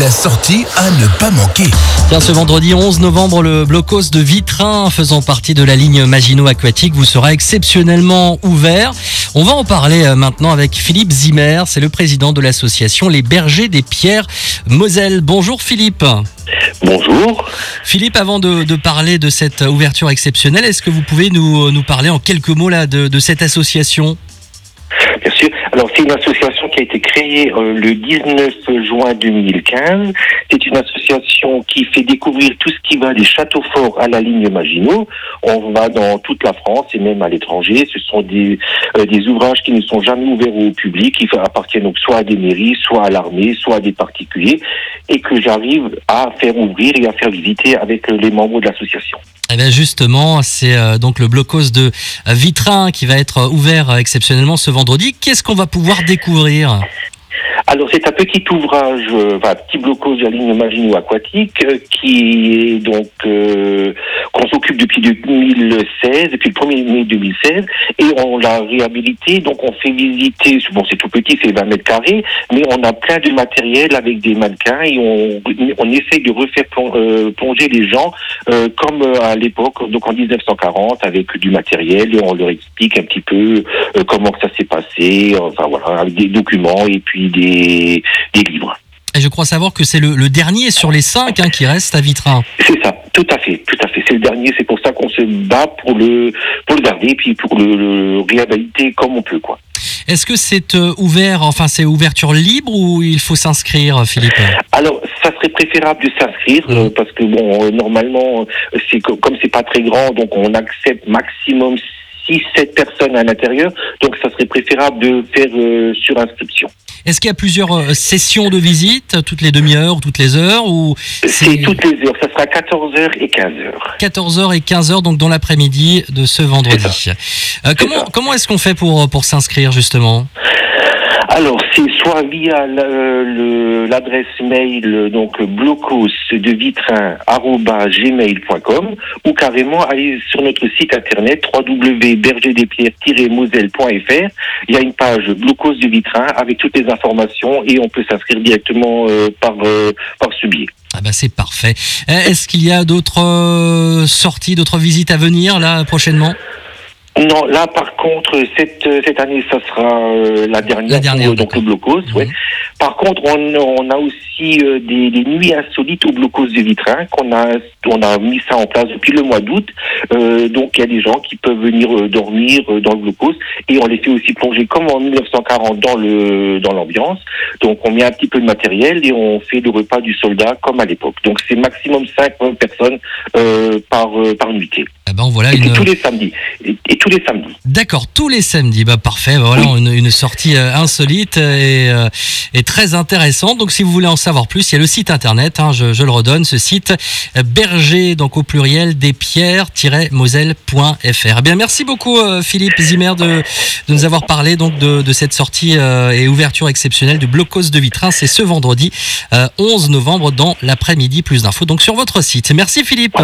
La sortie à ne pas manquer. Tiens, ce vendredi 11 novembre, le blocos de Vitrin, faisant partie de la ligne Maginot Aquatique, vous sera exceptionnellement ouvert. On va en parler euh, maintenant avec Philippe Zimmer, c'est le président de l'association Les Bergers des Pierres Moselle. Bonjour Philippe. Bonjour. Philippe, avant de, de parler de cette ouverture exceptionnelle, est-ce que vous pouvez nous, nous parler en quelques mots là, de, de cette association? Bien sûr. Alors, c'est une association qui a été créée euh, le 19 juin 2015. C'est une association qui fait découvrir tout ce qui va des châteaux forts à la ligne Maginot. On va dans toute la France et même à l'étranger. Ce sont des, euh, des ouvrages qui ne sont jamais ouverts au public, qui appartiennent donc soit à des mairies, soit à l'armée, soit à des particuliers, et que j'arrive à faire ouvrir et à faire visiter avec euh, les membres de l'association. Eh bien justement, c'est euh, donc le blocos de Vitrin qui va être ouvert euh, exceptionnellement ce vendredi. Qu'est-ce qu'on va pouvoir découvrir? Alors c'est un petit ouvrage, euh, enfin petit blocos de la ligne Maginot Aquatique euh, qui est donc euh, qu'on s'occupe depuis 2016, depuis le 1er mai 2016, et on l'a réhabilité. Donc on fait visiter, bon c'est tout petit, c'est 20 mètres carrés, mais on a plein de matériel avec des mannequins et on, on essaie de refaire plon- plonger les gens comme à l'époque, donc en 1940, avec du matériel on leur explique un petit peu comment ça s'est passé, enfin voilà, avec des documents et puis des, des livres. Et je crois savoir que c'est le, le dernier sur les cinq hein, qui reste à Vitrin. C'est ça, tout à fait, tout à fait. C'est le dernier, c'est pour ça qu'on se bat pour le pour le garder et puis pour le, le réhabiliter comme on peut quoi. Est-ce que c'est euh, ouvert, enfin c'est ouverture libre ou il faut s'inscrire, Philippe? Alors, ça serait préférable de s'inscrire euh, parce que bon, euh, normalement, c'est co- comme c'est pas très grand, donc on accepte maximum 6-7 personnes à l'intérieur. Donc, ça serait préférable de faire sur inscription. Est-ce qu'il y a plusieurs euh, sessions de visite, toutes les demi-heures, toutes les heures, ou C'est toutes les heures. Ça sera 14h et 15h. 14h et 15h, donc dans l'après-midi de ce vendredi. Euh, comment comment est-ce qu'on fait pour, pour s'inscrire justement? Alors, c'est soit via le- l'adresse mail, euh, donc blocos gmail.com ou carrément aller sur notre site internet www.bergerdespierres-moselle.fr. Il y a une page blocos de vitrin avec toutes les informations et on peut s'inscrire directement euh, par, euh, par ce biais. Ah bah c'est parfait. Euh, Est-ce qu'il y a d'autres euh, sorties, d'autres visites à venir là prochainement? Non, là par contre, cette, euh, cette année, ça sera euh, la dernière, La dernière, pour, euh, donc le blocos. ouais. Mhm. Par contre, on, on a aussi euh, des, des nuits insolites au blocos de Vitrin qu'on a, on a mis ça en place depuis le mois d'août. Euh, donc il y a des gens qui peuvent venir euh, dormir euh, dans le blocos et on les fait aussi plonger comme en 1940 dans le dans l'ambiance. Donc on met un petit peu de matériel et on fait le repas du soldat comme à l'époque. Donc c'est maximum 5 personnes euh, par euh, par nuitée. Ah ben voilà Et une. tous les samedis. Et, et tous les samedis. D'accord, tous les samedis. Bah parfait. Bah, voilà une, une sortie euh, insolite et, euh, et très intéressante. Donc si vous voulez en savoir plus, il y a le site internet. hein, je, je le redonne, ce site euh, berger donc au pluriel des pierres-moselle.fr. Eh bien merci beaucoup Philippe Zimmer de, de nous avoir parlé donc de, de cette sortie et ouverture exceptionnelle du blocos de Vitrin. C'est ce vendredi euh, 11 novembre dans l'après-midi. Plus d'infos donc sur votre site. Merci Philippe.